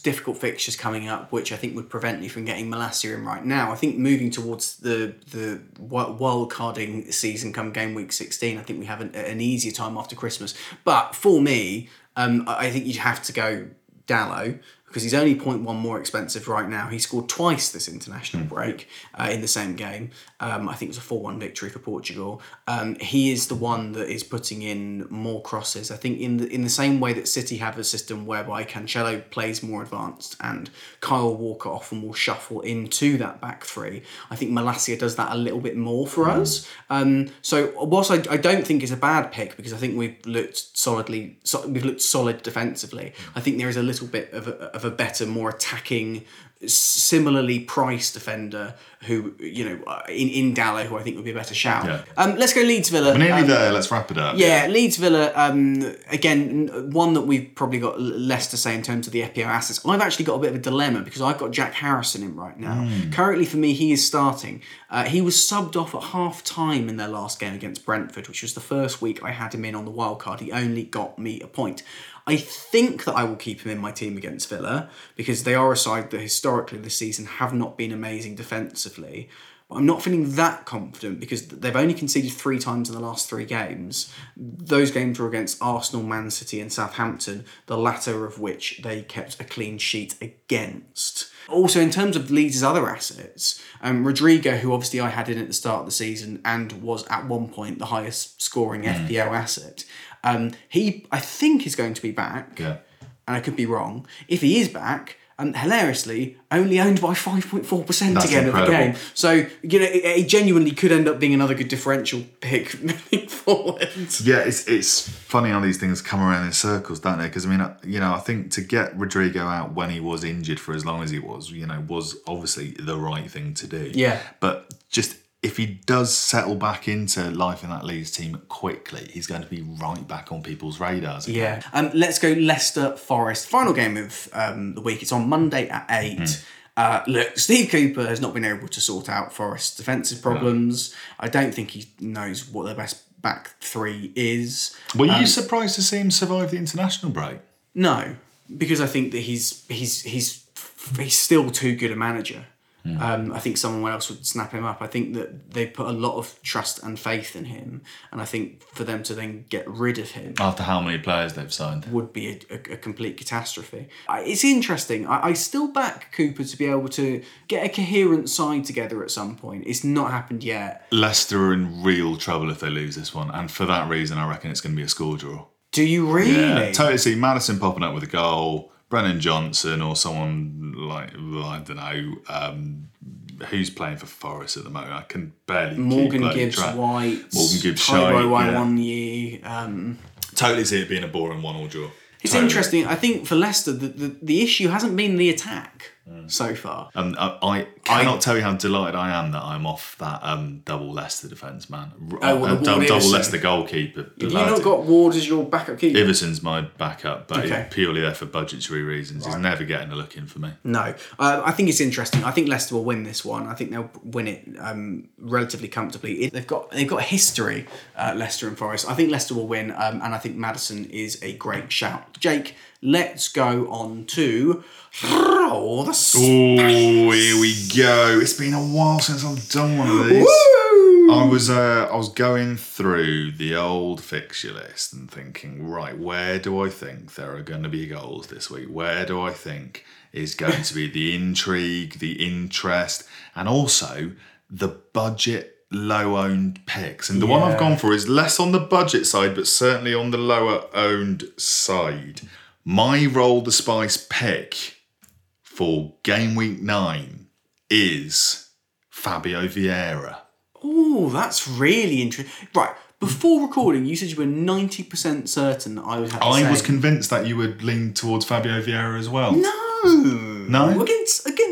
difficult fixtures coming up, which I think would prevent you from getting Malacia in right now. I think moving towards the the wi- wild carding season come game week sixteen, I think we have an, an easier time after Christmas. But for me, um, I think you'd have to go Dalot because he's only 0.1 more expensive right now. He scored twice this international break uh, in the same game. Um, I think it was a 4 1 victory for Portugal. Um, he is the one that is putting in more crosses. I think in the, in the same way that City have a system whereby Cancelo plays more advanced and Kyle Walker often will shuffle into that back three, I think Malacia does that a little bit more for us. Um, so whilst I, I don't think it's a bad pick because I think we've looked solidly, so, we've looked solid defensively. I think there is a little bit of a, of a better, more attacking, similarly priced defender who you know uh, in in Dalot who I think would be a better shout. Yeah. Um, let's go Leeds Villa. We're nearly Um, there. Let's wrap it up. yeah, Leeds Villa, um, again, one that we've probably got less to say in terms of the FPL assets. I've actually got a bit of a dilemma because I've got Jack Harrison in right now. Currently, for me, he is starting. Uh, he was subbed off at half time in their last game against Brentford, which was the first week I had him in on the wild card. He only got me a point. I think that I will keep him in my team against Villa because they are a side that historically this season have not been amazing defensively. But I'm not feeling that confident because they've only conceded three times in the last three games. Those games were against Arsenal, Man City, and Southampton, the latter of which they kept a clean sheet against. Also, in terms of Leeds' other assets, um, Rodrigo, who obviously I had in at the start of the season and was at one point the highest scoring FPL asset, um, he I think is going to be back Yeah. and I could be wrong. If he is back, um, hilariously, only owned by 5.4% That's again of the game. So, you know, it, it genuinely could end up being another good differential pick moving forward. Yeah, it's it's funny how these things come around in circles, don't they? Because I mean, uh, you know, I think to get Rodrigo out when he was injured for as long as he was, you know, was obviously the right thing to do. Yeah. But just if he does settle back into life in that Leeds team quickly, he's going to be right back on people's radars. again. Yeah. Um, let's go Leicester Forest. Final game of um, the week. It's on Monday at 8. Hmm. Uh, look, Steve Cooper has not been able to sort out Forest's defensive problems. I don't think he knows what their best back three is. Were you surprised to see him survive the international break? No, because I think that he's he's he's he's still too good a manager. Um, I think someone else would snap him up. I think that they put a lot of trust and faith in him, and I think for them to then get rid of him After how many players they've signed? would be a, a, a complete catastrophe. I, it's interesting. I, I still back Cooper to be able to get a coherent side together at some point. It's not happened yet. Leicester are in real trouble if they lose this one, and for that reason, I reckon it's going to be a score draw. Do you really? Yeah, totally see Maddison popping up with a goal, Brennan Johnson or someone like I don't know um, who's playing for Forest at the moment. I can barely keep Morgan Gibbs track. White, Morgan Gibbs Tyro White, yeah. Awoniyi, um Totally see it being a boring one or draw. It's Totally. interesting. I think for Leicester, the, the, the issue hasn't been the attack Mm. so far. And I, I cannot tell you how delighted I am that I'm off that um, double Leicester defence, man. Oh, well, Uh, the double Iversen. Leicester goalkeeper. Have you not got Ward as your backup keeper? Iversen's my backup, but Okay. purely there for budgetary reasons. He's never getting a look in for me. No, uh, I think it's interesting. I think Leicester will win this one. I think they'll win it um, relatively comfortably. They've got they've got history, uh, Leicester and Forest. I think Leicester will win, um, and I think Maddison is a great shout. Jake, let's go on to oh, the Oh, here we go. It's been a while since I've done one of these. Woo! I was uh, I was going through the old fixture list and thinking, right, where do I think there are going to be goals this week? Where do I think is going to be the intrigue, the interest, and also the budget low owned picks? And the one I've gone for is less on the budget side, but certainly on the lower owned side. My roll the spice pick for game week nine is Fabio Vieira. Oh, that's really interesting. Right, before recording, you said you were ninety percent certain that I was. Had the I was convinced that you would lean towards Fabio Vieira as well. No, No? against against with all the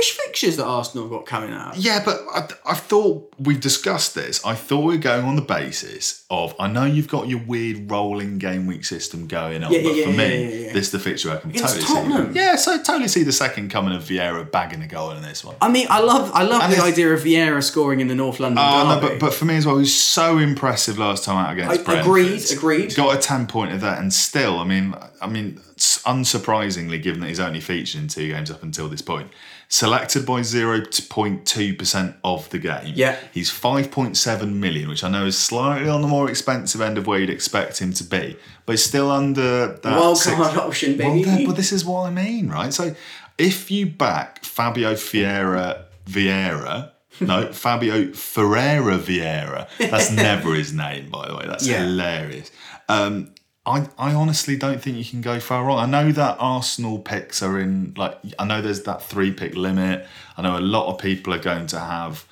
rubbish fixtures that Arsenal got coming up. Yeah, but I, I thought we've discussed this. I thought we are going on the basis of I know you've got your weird rolling game week system going on, Yeah, but yeah, for yeah, me, this is the fixture I can Against totally see. Yeah, so I totally see the second coming of Vieira bagging a goal in this one. I mean, I love I love And the idea of Vieira scoring in the North London Oh, no, but, but for me as well, he was so impressive last time out against I- Brentford. agreed, agreed. Got a ten pointer there, and still, I mean, I mean, unsurprisingly, given that he's only featured in two games up until this point, selected by zero point two percent of the game. Yeah. he's five point seven million, which I know is slightly on the more expensive end of where you'd expect him to be, but he's still under that Wild six- card option, baby. then, but this is what I mean, right? So if you back Fabio Fiera Vieira, no, Fabio Ferreira Vieira, that's never his name, by the way. That's Yeah. hilarious. Um, I, I honestly don't think you can go far wrong. I know that Arsenal picks are in, like, I know there's that three pick limit. I know a lot of people are going to have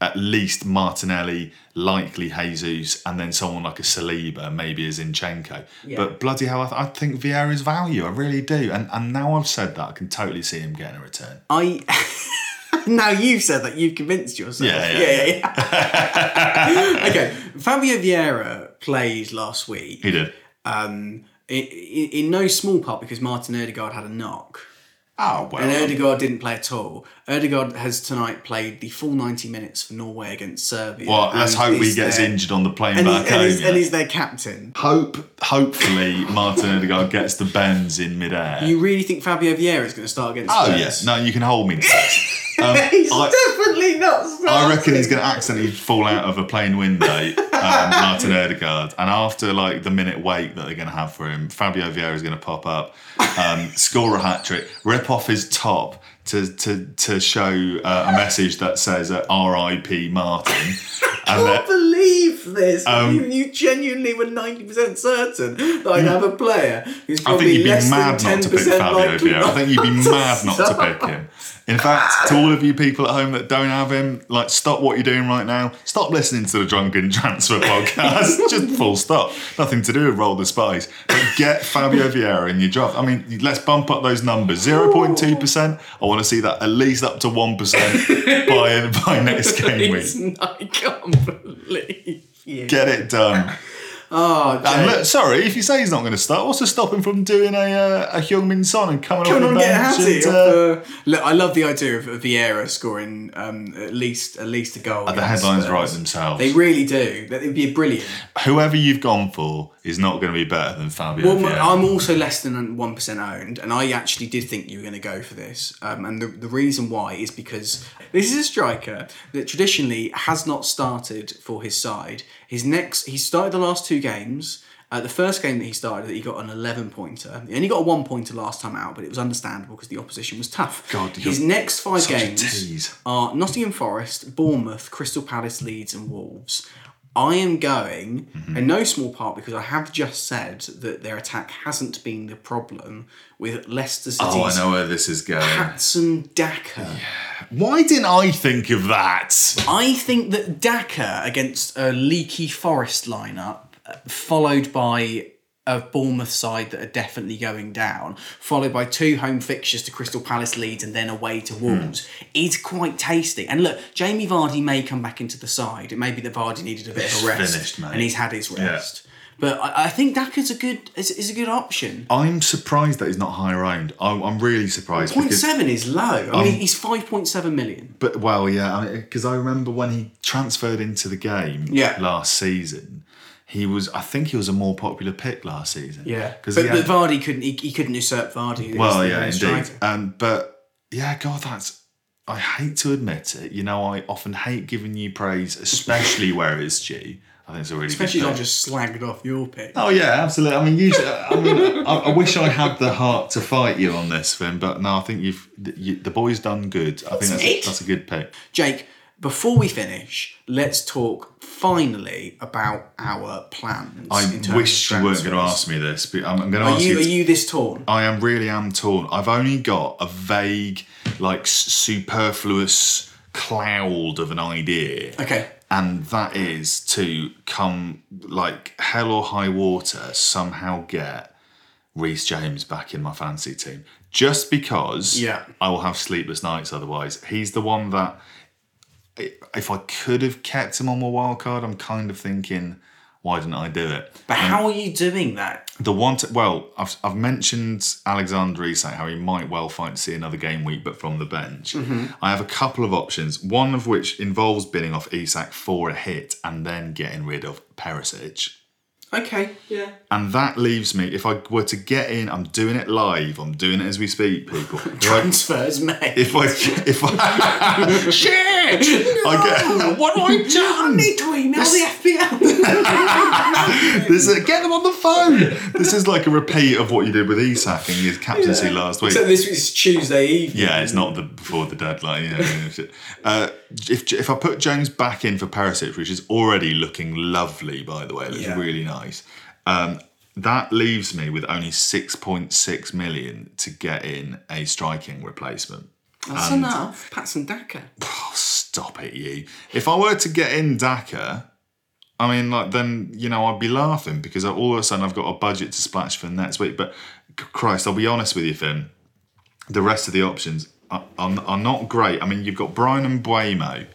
at least Martinelli, likely Jesus, and then someone like a Saliba, maybe a Zinchenko. But bloody hell, I, th- I think Vieira's value. I really do. And and now I've said that, I can totally see him getting a return. I now you've said that you've convinced yourself. Yeah, yeah, yeah. yeah. okay, Fabio Vieira played last week. He did. Um, in, in, no small part because Martin Odegaard had a knock. Oh, well. And Odegaard didn't play at all. Odegaard has tonight played the full 90 minutes for Norway against Serbia. well, let's hope he gets their- injured on the plane And, back and, home. he's, yeah. and he's their captain. Hope, hopefully, Martin Odegaard gets the bends in midair. You really think Fabio Vieira is going to start against oh, Spurs? yes. No, you can hold me. Um, He's I- definitely not starting. I reckon he's going to accidentally fall out of a plane window, um, Martin Odegaard. And after like the minute wait that they're going to have for him, Fabio Vieira is going to pop up, um, score a hat trick, rip off his top to to to show uh, a message that says uh, "R.I.P. Martin," I can't believe this. Um, you, you genuinely were 90% certain that I'd have a player who's probably I think you'd be less mad than not to pick 10% Fabio Vieira. I think you'd be mad not to pick him. In fact, to all of you people at home that don't have him, like stop what you're doing right now. Stop listening to the Drunken Transfer podcast. Just full stop. Nothing to do with Roll the Spice. But get Fabio Vieira in your draft. I mean, let's bump up those numbers. 0.2%. I want to see that at least up to 1% by, by next game week. I can't believe you. Get it done. Oh, And look, sorry, if you say he's not going to start, what's to stop him from doing a uh, a Heung-Min Son and coming Come on, the get? Hattie. and, uh, Look, I love the idea of of Vieira scoring um, at least at least a goal. the headlines Spurs. write themselves. They really do. That would be brilliant. Whoever you've gone for is not going to be better than Fabio Well, Vieira. I'm also less than one percent owned, and I actually did think you were going to go for this. Um, and the, the reason why is because this is a striker that traditionally has not started for his side. His next, he started the last two games. Uh, the first game that he started, that he got an 11 pointer. He only got a one pointer last time out, but it was understandable because the opposition was tough. God, his next five games are Nottingham Forest, Bournemouth, Crystal Palace, Leeds, and Wolves. I am going, Mm-hmm. in no small part because I have just said that their attack hasn't been the problem with Leicester City's oh, I know where this is going. Patson Daka. Why didn't I think of that? I think that Daka against a leaky Forest lineup, uh, followed by a Bournemouth side that are definitely going down, followed by two home fixtures to Crystal Palace, Leeds, and then away to Wolves, is quite tasty. And look, Jamie Vardy may come back into the side. It may be that Vardy needed a bit of a rest, finished, mate. and he's had his rest. But I, I think Daka's a good is, is a good option. I'm surprised that he's not higher owned. I'm, I'm really surprised. Point seven is low. I Um, mean, he's five point seven million. But well, yeah, because I, remember when he transferred into the game Yeah. last season, he was. I think he was a more popular pick last season. Yeah, because but, but Vardy couldn't. He, he couldn't usurp Vardy. Well, yeah, indeed. Um, but yeah, God, that's. I hate to admit it. You know, I often hate giving you praise, especially where it's due. I think it's a really Especially good not pick. just slagged off your pick. Oh yeah, absolutely. I mean, usually, I mean, I, I wish I had the heart to fight you on this, Finn. But no, I think you've you, the boy's done good. I think that's a, that's a good pick. Jake, before we finish, let's talk finally about our plans. I in terms wish of you weren't going to ask me this, but I'm, I'm going to Are ask you, you. are you this torn? I am really am torn. I've only got a vague, like superfluous cloud of an idea. Okay. And that is to come like hell or high water, somehow get Reece James back in my fantasy team just because Yeah. I will have sleepless nights otherwise. He's the one that if I could have kept him on my wild card, I'm kind of thinking, why didn't I do it? But how are you doing that? The one, well, I've, I've mentioned Alexander Isak, how he might well fight to see another game week, but from the bench. Mm-hmm. I have a couple of options, one of which involves binning off Isak for a hit and then getting rid of Perisic. Okay, yeah. And that leaves me, if I were to get in, I'm doing it live, I'm doing it as we speak, people. I, Transfers made. if I, if I, shit, I get, what have I I done? need to email the FPL. This is, get them on the phone. This is like a repeat of what you did with Isak in your captaincy last week. so this is Tuesday evening. Yeah, it's not the before the deadline. Yeah, yeah, uh, if if I put Jones back in for Perisic, which is already looking lovely, by the way, it looks Yeah. really nice. Um, that leaves me with only six point six million to get in a striking replacement. That's enough. Patson Daka. Oh, stop it, you! If I were to get in Daka, I mean, like then you know I'd be laughing because all of a sudden I've got a budget to splash for next week. But Christ, I'll be honest with you, Finn. The rest of the options are, are, are not great. I mean, you've got Bryan Mbeumo,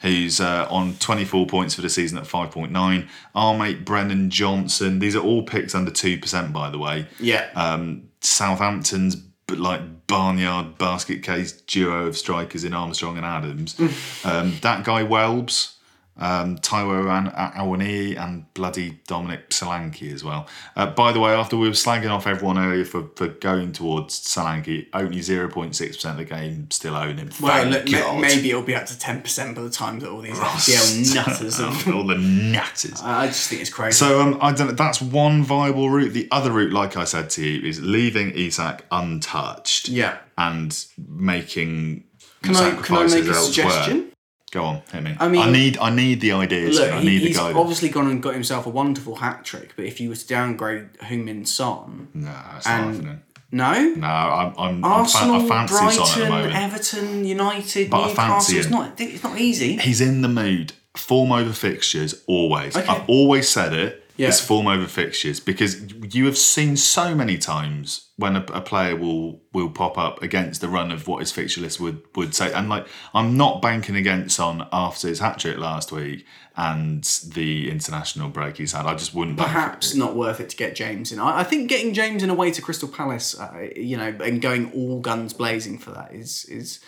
who's uh, on 24 points for the season at 5.9. Our mate Brennan Johnson. These are all picks under two percent, by the way. Yeah. Um, Southampton's b- like barnyard basket case duo of strikers in Armstrong and Adams. um, that guy Welbs, um, Taiwo Awoniyi, and bloody Dominic Solanke as well. Uh, by the way, after we were slagging off everyone earlier for, for going towards Solanke, only 0.6% of the game still own him. well, look, God. maybe it'll be up to 10% by the time that all these FPL nutters have. All the nutters. I just think it's crazy. So um, I don't know. That's one viable route. The other route, like I said to you, is leaving Isak untouched. yeah. and making Can I, can I make a elsewhere. suggestion? Go on, hit me. I mean- I need I need the ideas. Look, I he, need the he's guidance. obviously gone and got himself a wonderful hat trick, but if you were to downgrade Heung-Min Son, no, it's not happening. no? No, I'm I'm, Arsenal, I'm fa- fancy Son at the Brighton, moment. Everton, United, But I Newcastle. It's not, it's not easy. He's in the mood. Form over fixtures, always. Okay. I've always said it. Yeah. It's form over fixtures because you have seen so many times when a, a player will will pop up against the run of what his fixture list would would say. And like, I'm not banking against on after his hat trick last week and the international break he's had. I just wouldn't. bank- Perhaps not worth it to get James in. I, I think getting James in away to Crystal Palace, uh, you know, and going all guns blazing for that is is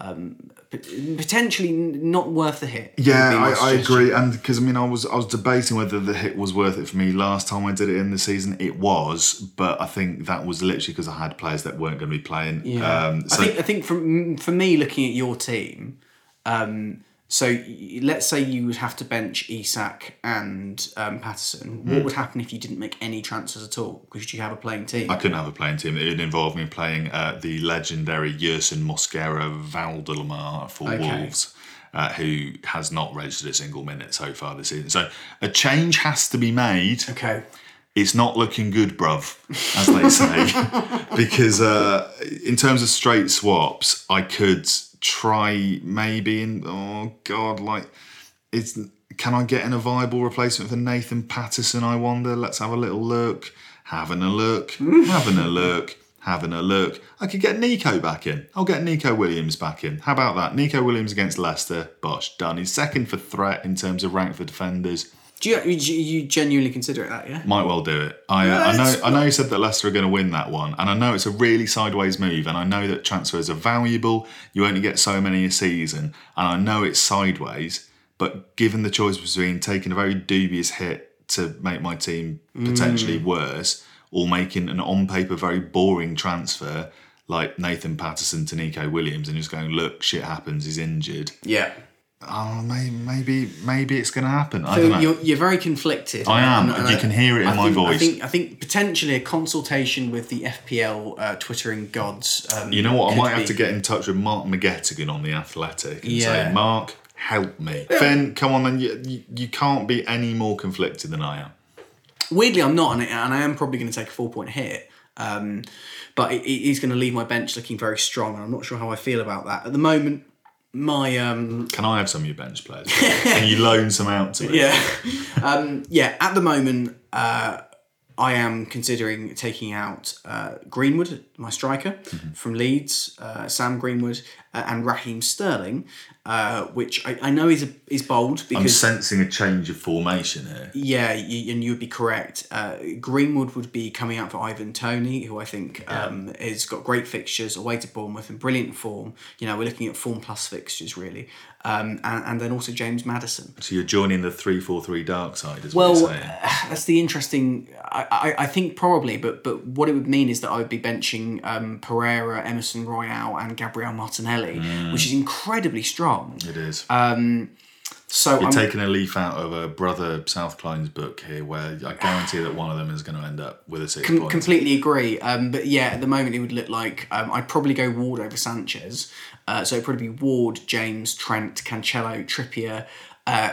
um, potentially not worth the hit. Yeah, I, I agree, and because I mean, I was I was debating whether the hit was worth it for me last time I did it in the season. It was, but I think that was literally because I had players that weren't going to be playing. Yeah. Um, so I think I think from for me looking at your team, um, so let's say you would have to bench Isak and um, Patterson. Hmm. What would happen if you didn't make any transfers at all? Because you have a playing team. I couldn't have a playing team. It would involve me playing uh, the legendary Yerson Mosquera Valdelamar for Okay. Wolves. Uh, who has not registered a single minute so far this season? So a change has to be made. okay. it's not looking good, bruv, as they say. because uh, in terms of straight swaps, I could try maybe and oh god, like it's can I get in a viable replacement for Nathan Patterson? I wonder. Let's have a little look. Having a look. having a look. Having a look. I could get Nico back in. I'll get Nico Williams back in. How about that? Nico Williams against Leicester. Bosh, done. He's second for threat in terms of rank for defenders. Do you, you genuinely consider it that? Yeah. Might well do it. I, uh, I know. I know you said that Leicester are going to win that one, and I know it's a really sideways move, and I know that transfers are valuable. You only get so many a season, and I know it's sideways. But given the choice between taking a very dubious hit to make my team potentially worse, or making an on paper very boring transfer like Nathan Patterson to Nico Williams, and just going, look, shit happens, he's injured. Yeah. Oh, maybe, maybe, maybe it's going to happen. I So don't know. you're, you're very conflicted. I am. And- and You I- can hear it in I my think, I voice. think I think potentially a consultation with the FPL uh, twittering gods. Um, You know what? I might have to get in touch with Mark McGettigan on the Athletic and Yeah. say, Mark, help me. Finn, come on, then. You, you, you can't be any more conflicted than I am. Weirdly, I'm not, and I, and I am probably going to take a four point hit. Um, but is going to leave my bench looking very strong, and I'm not sure how I feel about that at the moment. My um, Can I have some of your bench players? Can you loan some out to me? yeah, um, yeah. At the moment, uh, I am considering taking out uh, Greenwood, my striker Mm-hmm. from Leeds, uh, Sam Greenwood, uh, and Raheem Sterling, uh, which I, I know is a, is bold I'm sensing a change of formation here. yeah, y- and you would be correct. Uh, Greenwood would be coming out for Ivan Toney, who I think um, has got great fixtures away to Bournemouth in brilliant form. You know, we're looking at form plus fixtures really, um, and, and then also James Maddison. So you're joining the three four three dark side, as Well, what that's the interesting. I, I, I think probably, but but what it would mean is that I would be benching um, Pereira, Emerson Royal, and Gabriel Martinelli, which is incredibly strong. It is. So You're I'm, taking a leaf out of a brother South Klein's book here, where I guarantee that one of them is going to end up with a six Com- points. completely agree. Um, but yeah, at the moment it would look like um, I'd probably go Ward over Sanchez. Uh, so it'd probably be Ward, James, Trent, Cancelo, Trippier, uh,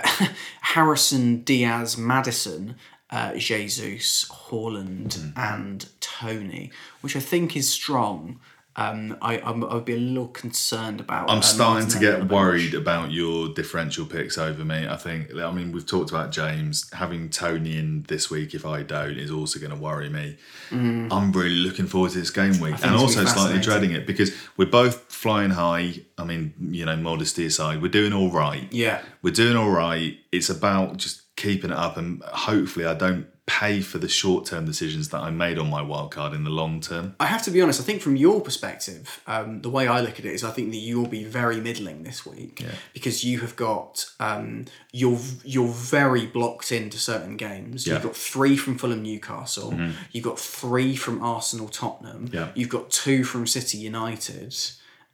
Harrison, Diaz, Maddison, uh, Jesus, Haaland, and Toney, which I think is strong. Um, I, I'm, I would be a little concerned about. I'm uh, starting to get worried about your differential picks over me. I think, I mean, we've talked about James having Toney in this week. If I don't, is also going to worry me. I'm really looking forward to this game week, and Mm. also slightly dreading it because we're both flying high. I mean, you know, modesty aside, we're doing all right. Yeah. we're doing all right. It's about just keeping it up, and hopefully, I don't pay for the short term decisions that I made on my wild card in the long term. I have to be honest. I think from your perspective, um, the way I look at it is, I think that you will be very middling this week because you have got um, you're you're very blocked into certain games. Yeah. You've got three from Fulham, Newcastle. You've got three from Arsenal, Tottenham. Yeah. You've got two from City United.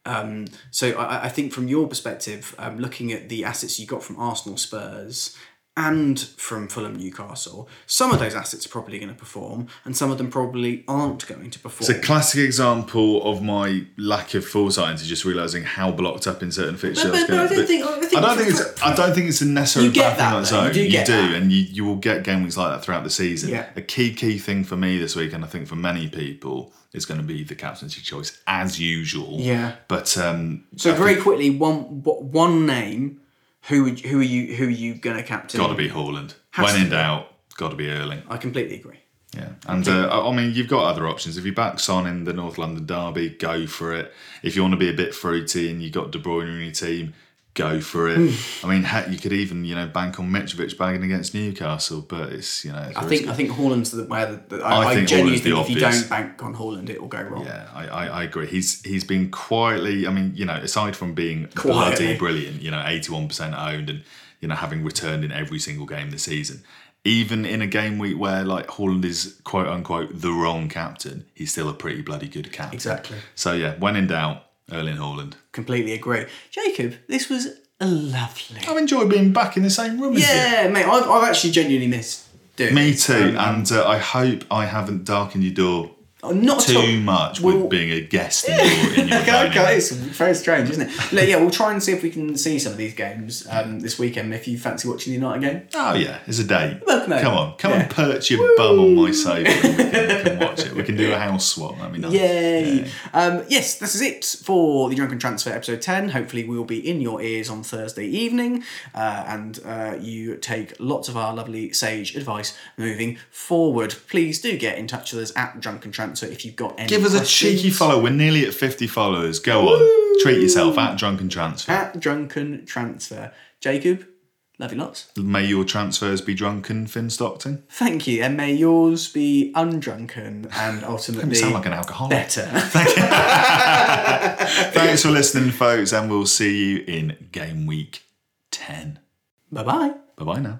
Um, so I, I think from your perspective, um, looking at the assets you got from Arsenal, Spurs, and from Fulham, Newcastle, some of those assets are probably going to perform, and some of them probably aren't going to perform. It's a classic example of my lack of foresight into just realizing how blocked up in certain fixtures. But- but- but I don't think- I think I don't think it's. I don't think it's a necessarily You get bad thing that, on its though. You do You do, and you you will get game weeks like that throughout the season. Yeah. A key key thing for me this week, and I think for many people, is going to be the captaincy choice as usual. Yeah. But um, So very quickly, one one name. Who would who are you who are you gonna captain? got to be Haaland. Has when to in doubt, got to be Erling. I completely agree. Yeah, and uh, I I mean, you've got other options. If you back Son in the North London derby, go for it. If you want to be a bit fruity and you've got De Bruyne in your team, go for it. Hmm. I mean, heck, you could even you know bank on Mitrovic bagging against Newcastle, but it's you know. It's I risky. think I think Haaland's the where the, the I I, I, think genuinely Haaland's the think if you don't bank on Haaland, it will go wrong. Yeah, I, I, I agree. He's he's been quietly. I mean, you know, aside from being Quietly. bloody brilliant, you know, eighty one percent owned, and you know, having returned in every single game this season. Even in a game week where like Haaland is quote unquote the wrong captain, he's still a pretty bloody good captain. Exactly. So yeah, when in doubt, Erling Haaland. Completely agree. Jacob, this was lovely. I've enjoyed being back in the same room as you. Yeah, mate, I've, I've actually genuinely missed doing Me it. too, Um, and uh, I hope I haven't darkened your door not at all. too much We'll- with being a guest in your, in your Okay, okay, it's very strange, isn't it? Like, yeah, we'll try and see if we can see some of these games um, this weekend. If you fancy watching the United game, Oh yeah, it's a date. Welcome. Come on, come Yeah. and perch your bum on my sofa and we can, we can watch it. We can do a house swap. That'd be nice. Yay! Um, yes, this is it for the Drunken Transfer episode 10. Hopefully, we will be in your ears on Thursday evening uh, and uh, you take lots of our lovely sage advice moving forward. Please do get in touch with us at Drunken Transfer if you've got any Give us a cheeky follow. We're nearly at 50 followers. Go on. Treat yourself at Drunken Transfer. At Drunken Transfer. Jacob, love you lots. May your transfers be drunken, Finn Stockton. Thank you, and may yours be undrunken and ultimately sound like an alcoholic. better. Thanks for listening, folks, and we'll see you in game week 10. bye bye. Bye bye now.